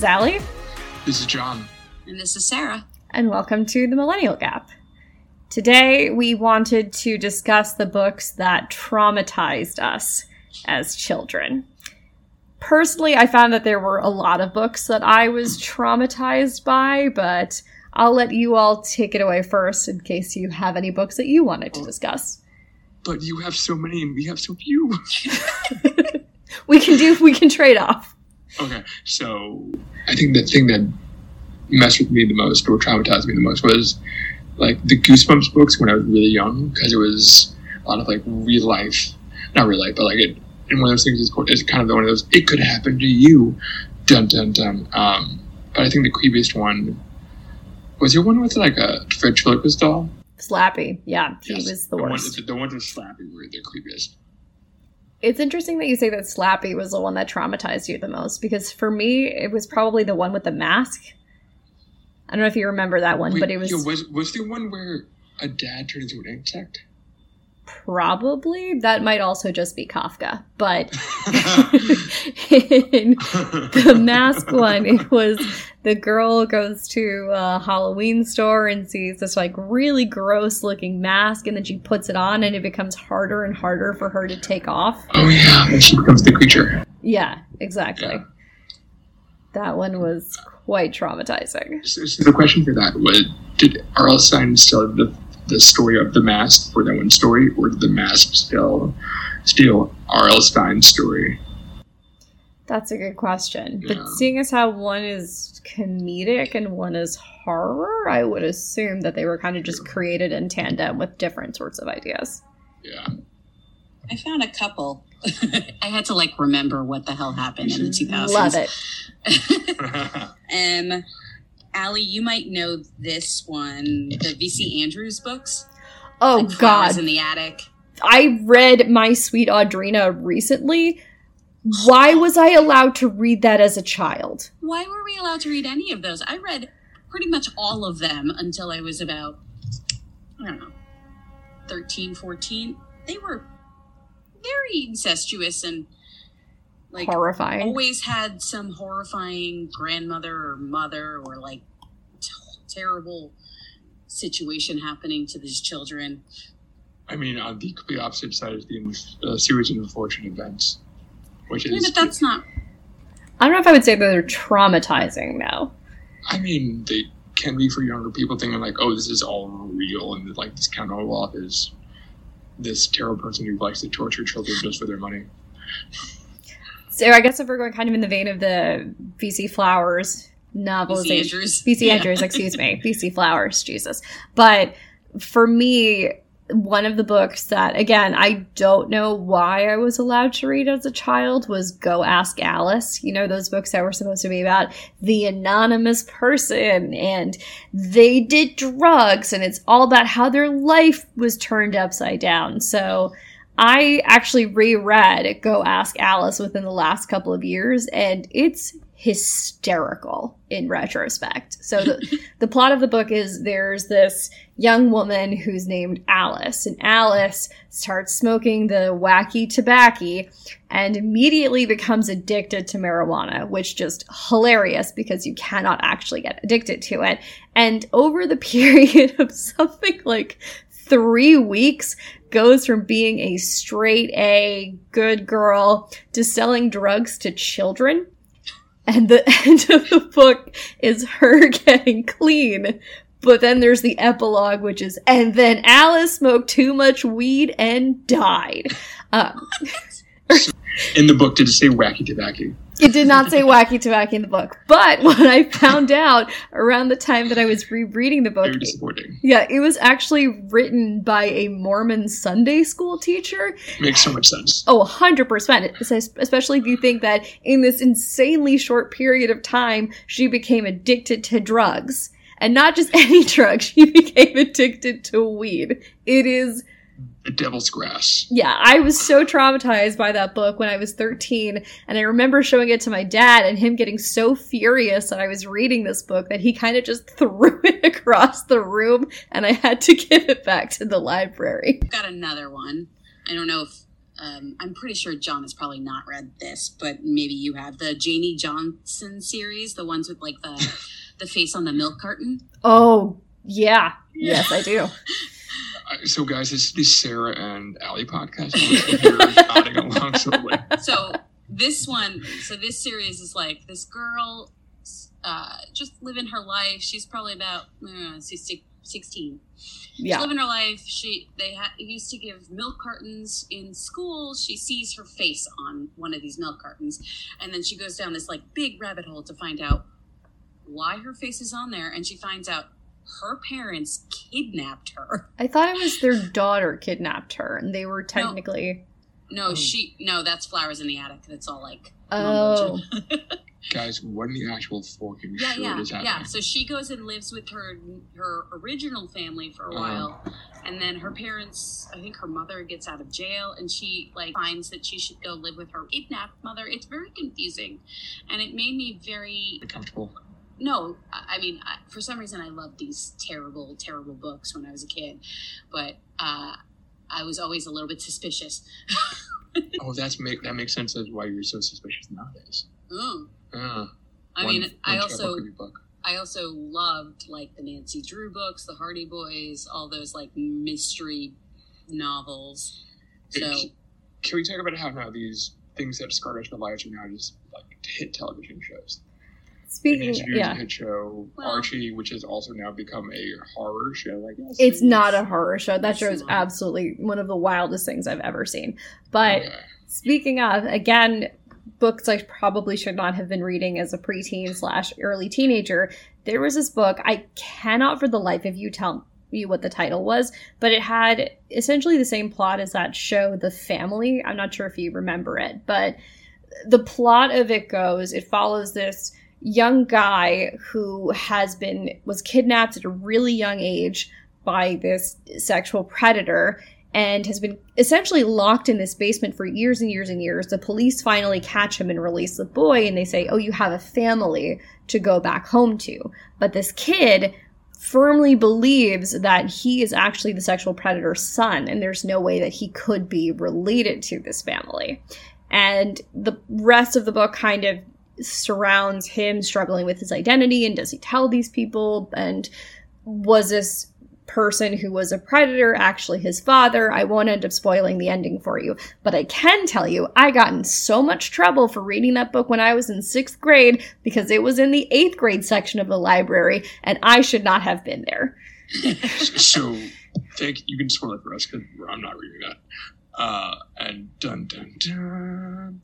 This is Allie, This is John. And this is Sarah. and welcome to the Millennial Gap. Today, we wanted to discuss the books that traumatized us as children. Personally, I found that there were a lot of books that I was traumatized by, but I'll let you all take it away first in case you have any books that you wanted to discuss. But you have so many and we have so few. We can do, we can trade off. Okay, so I think the thing that messed with me the most or traumatized me the most was like the Goosebumps books when I was really young because it was a lot of like real life, not real life, but like it. And one of those things is it's kind of one of those it could happen to you, dun dun dun. Um, but I think the creepiest one was your one with like a ventriloquist doll. Slappy, yeah, he Yes, was the one- worst. the ones with Slappy were the creepiest. It's interesting that you say that Slappy was the one that traumatized you the most because for me, it was probably the one with the mask. I don't know if you remember that one, Wait, but it was yo, was was there one where a dad turned into an insect? probably that might also just be Kafka. But in the mask one, it was the girl goes to a Halloween store and sees this like really gross looking mask, and then she puts it on, and it becomes harder and harder for her to take off. Oh yeah, and she becomes the creature. Yeah, exactly. Yeah. That one was quite traumatizing. So, so the question for that was: Did R.L. Stine steal the the story of the mask for that one story, or did the mask steal steal R.L. Stine's story? That's a good question. Yeah. But seeing as how one is comedic and one is horror, I would assume that they were kind of just created in tandem with different sorts of ideas. Yeah, I found a couple. I had to like remember what the hell happened in the 2000s. Love it. Um, Allie, you might know this one, the VC Andrews books. Oh like Flowers god. in the Attic. I read My Sweet Audrina recently. Why was I allowed to read that as a child? Why were we allowed to read any of those? I read pretty much all of them until I was about, I don't know, 13, 14. They were very incestuous and like Horrifying. always had some horrifying grandmother or mother or like t- terrible situation happening to these children. I mean, on the complete opposite side is the uh, series of unfortunate events, which Yeah, is. but that's not. I don't know if I would say that they're traumatizing though. I mean, they can be for younger people thinking like, "Oh, this is all real," and like this Count Olaf is this terrible person who likes to torture children just for their money. So I guess if we're going kind of in the vein of the VC Flowers VC novelization, Andrews. VC Yeah. Andrews, excuse me, VC Flowers, Jesus. But for me, one of the books that, again, I don't know why I was allowed to read as a child was Go Ask Alice. You know, those books that were supposed to be about the anonymous person and they did drugs and it's all about how their life was turned upside down. So I actually reread Go Ask Alice within the last couple of years and it's hysterical in retrospect. So the, the plot of the book is there's this young woman who's named Alice, and Alice starts smoking the wacky tobacco and immediately becomes addicted to marijuana, which just hilarious because you cannot actually get addicted to it. And over the period of something like three weeks, goes from being a straight A good girl to selling drugs to children. And the end of the book is her getting clean. But then there's the epilogue, which is, and then Alice smoked too much weed and died. Um, In the book, did it say wacky tobacco? It did not say wacky tobacco in the book. But when I found out around the time that I was rereading the book, Very disappointing. yeah, it was actually written by a Mormon Sunday school teacher. Makes so much sense. Oh, 100%. Especially if you think that in this insanely short period of time, she became addicted to drugs. And not just any drug, she became addicted to weed. It is devil's grass. yeah, I was so traumatized by that book when I was 13, and I remember showing it to my dad and him getting so furious that I was reading this book that he kind of just threw it across the room, and I had to give it back to the library. I've got another one. I don't know if um, I'm pretty sure John has probably not read this, but maybe you have the Janie Johnson series, the ones with like the the face on the milk carton. Oh, yeah. Yes, I do. Uh, So, guys, this is the Sarah and Allie podcast. We're nodding along slowly. so this one so this series is like this girl uh just living her life she's probably about uh, she's six- 16 she's Yeah. living her life she they ha- used to give milk cartons in school she sees her face on one of these milk cartons and then she goes down this like big rabbit hole to find out why her face is on there and she finds out her parents kidnapped her I thought it was their daughter kidnapped her, and they were technically. no she no that's flowers in the attic that's all like Oh. Guys, what in the actual fucking yeah, shit yeah, is happening? yeah. So she goes and lives with her her original family for a Uh-huh. while, and then her parents, I think her mother gets out of jail, and she like finds that she should go live with her kidnapped mother. It's very confusing, and it made me very Comfortable. No. I mean, I, for some reason, I loved these terrible, terrible books when I was a kid, but uh, I was always a little bit suspicious. Oh, that's make that makes sense as why you're so suspicious nowadays. Mm. Uh, I one- mean, one I also. I also loved like the Nancy Drew books, the Hardy Boys, all those like mystery novels. So Can we talk about how now these things that scarred us our lives are now just like hit television shows? Speaking, Nancy yeah, hit show. Well- Archie, which has also now become a horror show, I guess. it's not a horror show. That show is absolutely one of the wildest things I've ever seen. But Okay. Speaking of, again, books I probably should not have been reading as a preteen slash early teenager. There was this book, I cannot for the life of you tell me what the title was, but it had essentially the same plot as that show, The Family. I'm not sure if you remember it, but the plot of it goes it follows this young guy who has been was kidnapped at a really young age by this sexual predator and has been essentially locked in this basement for years and years and years. The police finally catch him and release the boy, and they say, Oh, you have a family to go back home to. But this kid firmly believes that he is actually the sexual predator's son, and there's no way that he could be related to this family. And the rest of the book kind of surrounds him struggling with his identity and does he tell these people and was this person who was a predator actually his father i won't end up spoiling the ending for you but i can tell you i got in so much trouble for reading that book when i was in sixth grade because it was in the eighth grade section of the library and i should not have been there so thank you can spoil it for us because I'm not reading that. Uh, and dun dun dun.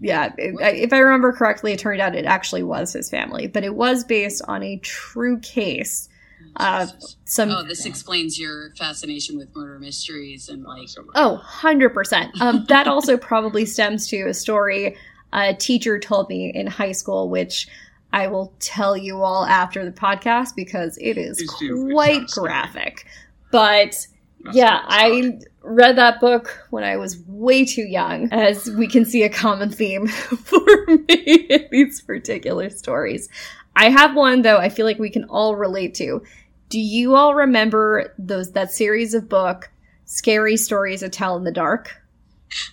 Yeah it, I- if i remember correctly it turned out it actually was his family but it was based on a true case Uh, some oh, this explains your fascination with murder mysteries and like So much. Oh, 100%. Um, that also probably stems to a story a teacher told me in high school, which I will tell you all after the podcast because it is Please quite graphic. But Not yeah, I read that book when I was way too young, as we can see a common theme for me in these particular stories. I have one though I feel like we can all relate to. Do you all remember those that series of book Scary Stories to Tell in the Dark?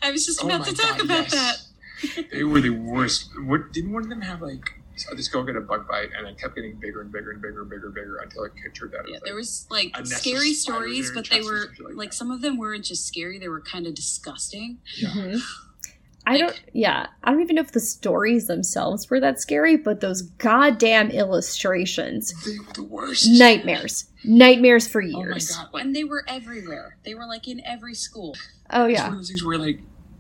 I was just Oh about my to talk God, about yes. They were the worst. What didn't one of them have like? So just go get a bug bite, and it kept getting bigger and bigger and bigger and bigger and bigger until it kicked her dead. that. Yeah, was there was like a nest of scary stories, but they were like like some of them weren't just scary; they were kind of disgusting. Yeah. Mhm. I don't, yeah, I don't even know if the stories themselves were that scary, but those goddamn illustrations, They were the worst. nightmares, nightmares for years. Oh my god! Like, and they were everywhere. They were like in every school. Oh, it's yeah. one of those things where like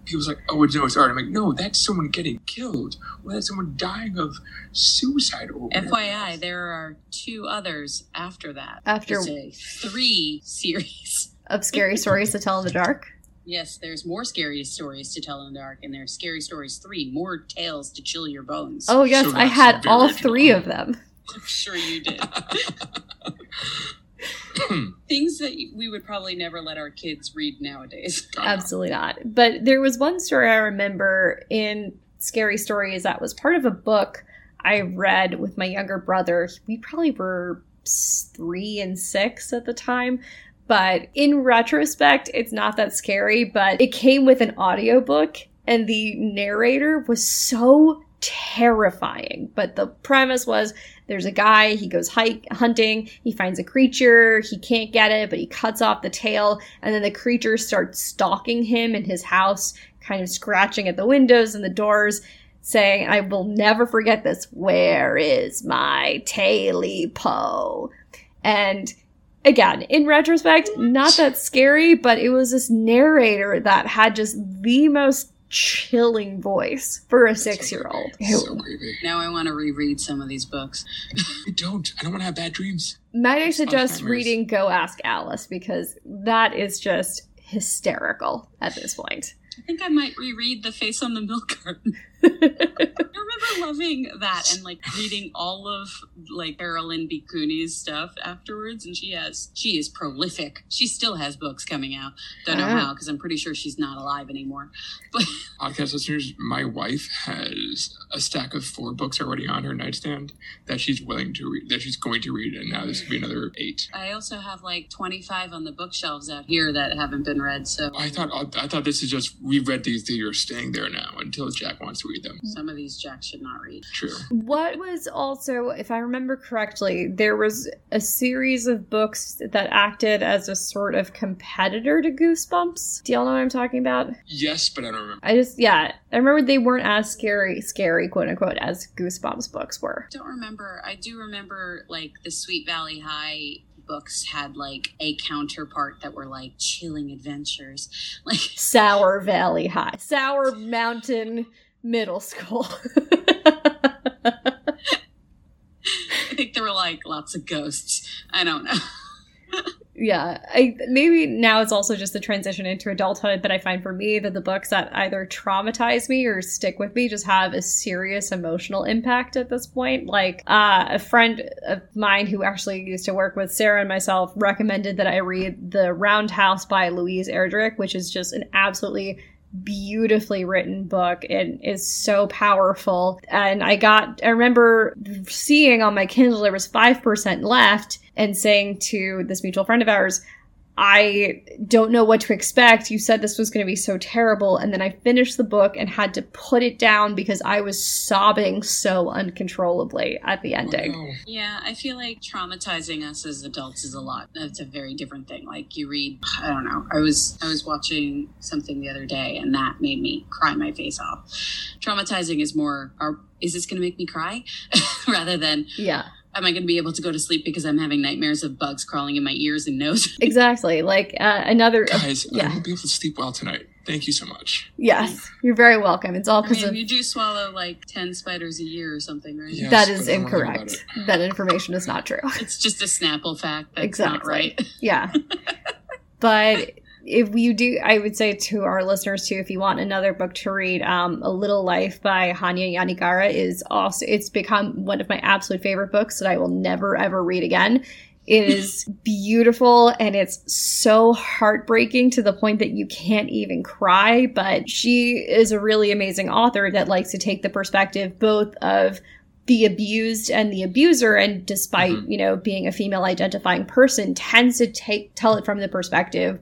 people's like, "Oh, it's no, it's art." I'm like, "No, that's someone getting killed, or that's someone dying of suicide." Or FYI, else. there are two others after that. After- a three series. Of scary stories to tell in the dark. Yes, there's more scary stories to tell in the dark, and there's scary stories three, more tales to chill your bones. Oh, yes, So I had all original. three of them. I'm sure you did. Hmm. Things that we would probably never let our kids read nowadays. Absolutely not. But there was one story I remember in Scary Stories that was part of a book I read with my younger brother. We probably were three and six at the time. But in retrospect, it's not that scary, but it came with an audiobook and the narrator was so terrifying. But the premise was there's a guy, he goes hike hunting, he finds a creature, he can't get it, but he cuts off the tail, and then the creature starts stalking him in his house, kind of scratching at the windows and the doors, saying, I will never forget this. Where is my taily po? And again, in retrospect, not that scary, but it was this narrator that had just the most chilling voice for a six year old. So creepy. Now I want to reread some of these books. I don't. I don't want to have bad dreams. Might I suggest Alzheimer's. reading Go Ask Alice because that is just hysterical at this point. I think I might reread The Face on the Milk Carton. I remember loving that and like reading all of like Carolyn B. Cooney's stuff afterwards, and she has she is prolific. She still has books coming out. Don't know how because I'm pretty sure she's not alive anymore. But Podcast listeners, my wife has a stack of four books already on her nightstand that she's willing to read, that she's going to read, and now this will be another eight. I also have like 25 on the bookshelves out here that haven't been read. So I thought I thought this is just we read these, that you're staying there now until Jack wants to read them. some of these Jack should not read. True. What was also, if I remember correctly, there was a series of books that acted as a sort of competitor to Goosebumps. Do y'all know what I'm talking about? Yes, but I don't remember. I just, yeah, I remember they weren't as scary, scary, quote unquote, as Goosebumps books were. don't remember. I do remember like the Sweet Valley High books had like a counterpart that were like chilling adventures. Like Sour Valley High, Sour Mountain Middle School. I think there were like lots of ghosts. I don't know. yeah, I maybe now it's also just the transition into adulthood, but I find for me that the books that either traumatize me or stick with me just have a serious emotional impact at this point. Like uh, a friend of mine who actually used to work with Sarah and myself recommended that I read The Roundhouse by Louise Erdrich, which is just an absolutely beautifully written book and is so powerful. And I got, I remember seeing on my Kindle there was 5% left and saying to this mutual friend of ours, I don't know what to expect. You said this was going to be so terrible. And then I finished the book and had to put it down because I was sobbing so uncontrollably at the ending. Oh, Yeah, I feel like traumatizing us as adults is a lot. That's a very different thing. Like you read, I don't know. I was I was watching something the other day, and that made me cry my face off. Traumatizing is more, are, is this going to make me cry, rather than Yeah, am I going to be able to go to sleep because I'm having nightmares of bugs crawling in my ears and nose? exactly. Like uh, another. guys, I yeah. won't be able to sleep well tonight. Thank you so much. Yes, you're very welcome. It's all I because mean, of you do swallow like ten spiders a year or something, right? Yeah. Yes, is but I don't wanna hear about incorrect. That information is not true. It's just a Snapple fact. That's Exactly. not right. Yeah. but if you do, I would say to our listeners too, if you want another book to read, um, A Little Life by Hanya Yanagihara is also, it's become one of my absolute favorite books that I will never ever read again. It is beautiful and it's so heartbreaking to the point that you can't even cry. But she is a really amazing author that likes to take the perspective both of the abused and the abuser and despite Mhm. you know being a female identifying person tends to take tell it from the perspective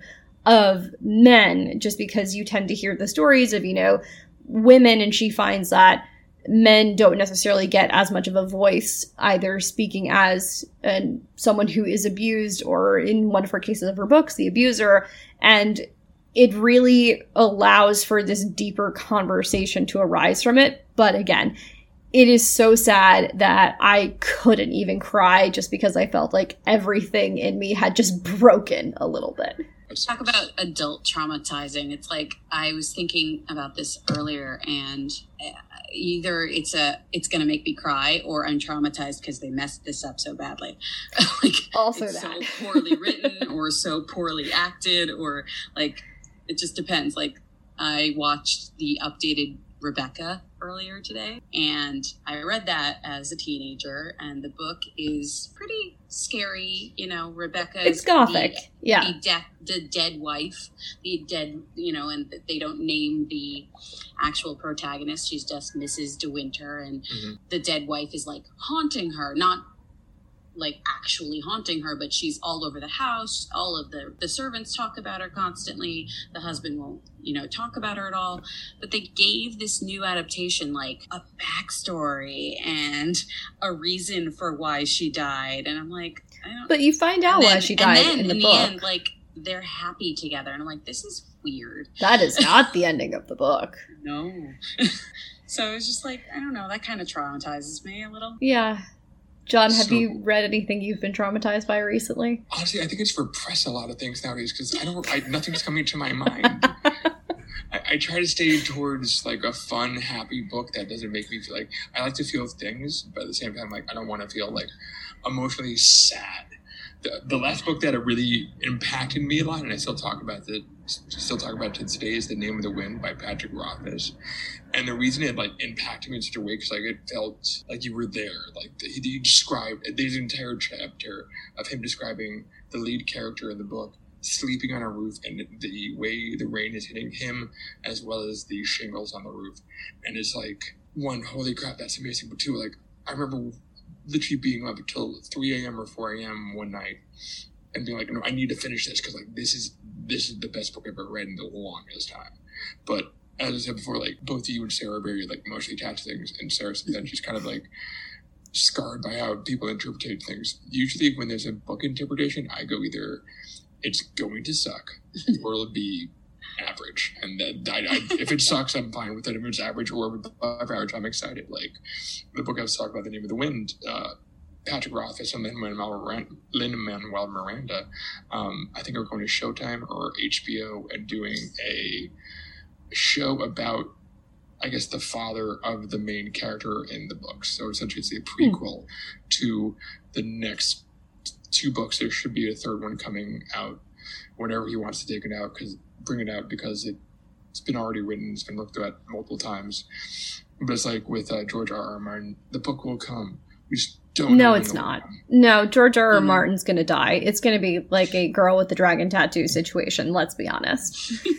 of men just because you tend to hear the stories of you know women and she finds that men don't necessarily get as much of a voice either speaking as an, someone who is abused or in one of her cases of her books the abuser and it really allows for this deeper conversation to arise from it but again it is so sad that I couldn't even cry just because I felt like everything in me had just broken a little bit. Talk about adult traumatizing. It's like i was thinking about this earlier and uh, either it's a it's gonna make me cry or i'm traumatized because they messed this up so badly. Like Also it's that. so poorly written or so poorly acted or like it just depends. Like i watched the updated rebecca earlier today and i read that as a teenager and the book is pretty scary you know rebecca It's gothic. Yeah. the, de- the dead wife, the dead, you know, and they don't name the actual protagonist. She's just Mrs. De Winter, and Mhm. the dead wife is like haunting her, not like actually haunting her, but she's all over the house. All of the the servants talk about her constantly. The husband won't, you know, talk about her at all. But they gave this new adaptation like a backstory and a reason for why she died, and I'm like, I don't. But you find out and why then- she died then in the in book. the end, like they're happy together, and I'm like, this is weird. that is not the ending of the book. No. so it's just like I don't know. That kind of traumatizes me a little. Yeah. John, have So- you read anything you've been traumatized by recently? Honestly, I think it's repress a lot of things nowadays because I don't. I, nothing's coming to my mind. I, I try to stay towards like a fun, happy book that doesn't make me feel like I like to feel things, but at the same time, like I don't want to feel like emotionally sad. The, the last book that really impacted me a lot, and I still talk about it, still talk about it today, is "The Name of the Wind" by Patrick Rothfuss. And the reason it like impacted me in such a way because like it felt like you were there. Like he, he described there's an entire chapter of him describing the lead character in the book sleeping on a roof and the way the rain is hitting him as well as the shingles on the roof and it's like one holy crap that's amazing but two like i remember literally being up until 3 a.m or 4 a.m one night and being like no i need to finish this because like this is this is the best book i've ever read in the longest time but as i said before like both you and sarah are very like emotionally attached to things and sarah said that she's kind of like scarred by how people interpret things. Usually, when there's a book interpretation, I go either it's going to suck or it'll be average. And then I, I, if it sucks, I'm fine with it. If it's average or above average, I'm excited. Like the book I was talking about, The Name of the Wind, uh, Patrick Rothfuss and Miranda, Lin-Manuel Miranda um, I think are going to Showtime or HBO and doing a show about I guess the father of the main character in the books. So essentially, it's a prequel to the next two books. There should be a third one coming out whenever he wants to take it out because bring it out because it, it's been already written. It's been looked at multiple times. But it's like with uh, George R. R. Martin, the book will come. We just don't. No, know it's not. come. No, George R. R. Mhm. Martin's gonna die. It's gonna be like a girl with the dragon tattoo situation, let's be honest.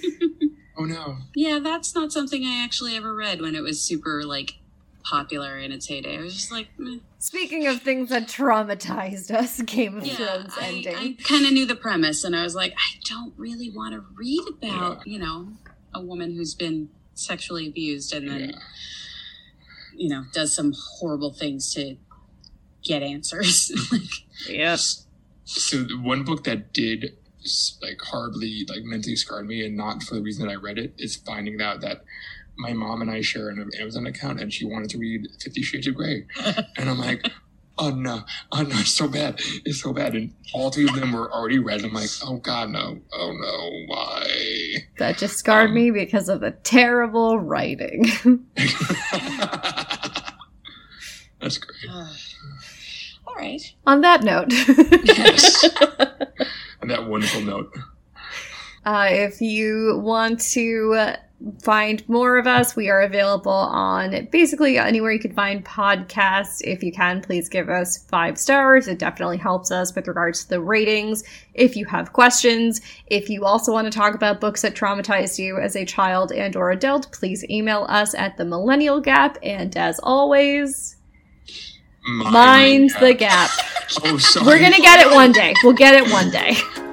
Oh no! Yeah, that's not something I actually ever read when it was super like popular in its heyday. I was just like, meh. Speaking of things that traumatized us, Game of yeah, Thrones I, ending. I kind of knew the premise, and I was like, I don't really want to read about you know a woman who's been sexually abused and then Yeah. you know does some horrible things to get answers. like, Yep. So the one book that did like horribly like mentally scarred me, and not for the reason that I read it, is finding out that my mom and I share an Amazon account, and she wanted to read Fifty Shades of Grey, and I'm like. Oh no! Oh no! It's so bad! It's so bad! And all three of them were already read. I'm like, oh god, no! Oh no! Why? That just scarred Um, me because of the terrible writing. That's great. all right. On that note, Yes. On that wonderful note. Uh, if you want to find more of us, we are available on basically anywhere you can find podcasts. If you can, please give us five stars. It definitely helps us with regards to the ratings. If you have questions, if you also want to talk about books that traumatized you as a child and or adult, please email us at the Millennial Gap. And as always, mind the gap. Oh. We're gonna get it one day. We'll get it one day.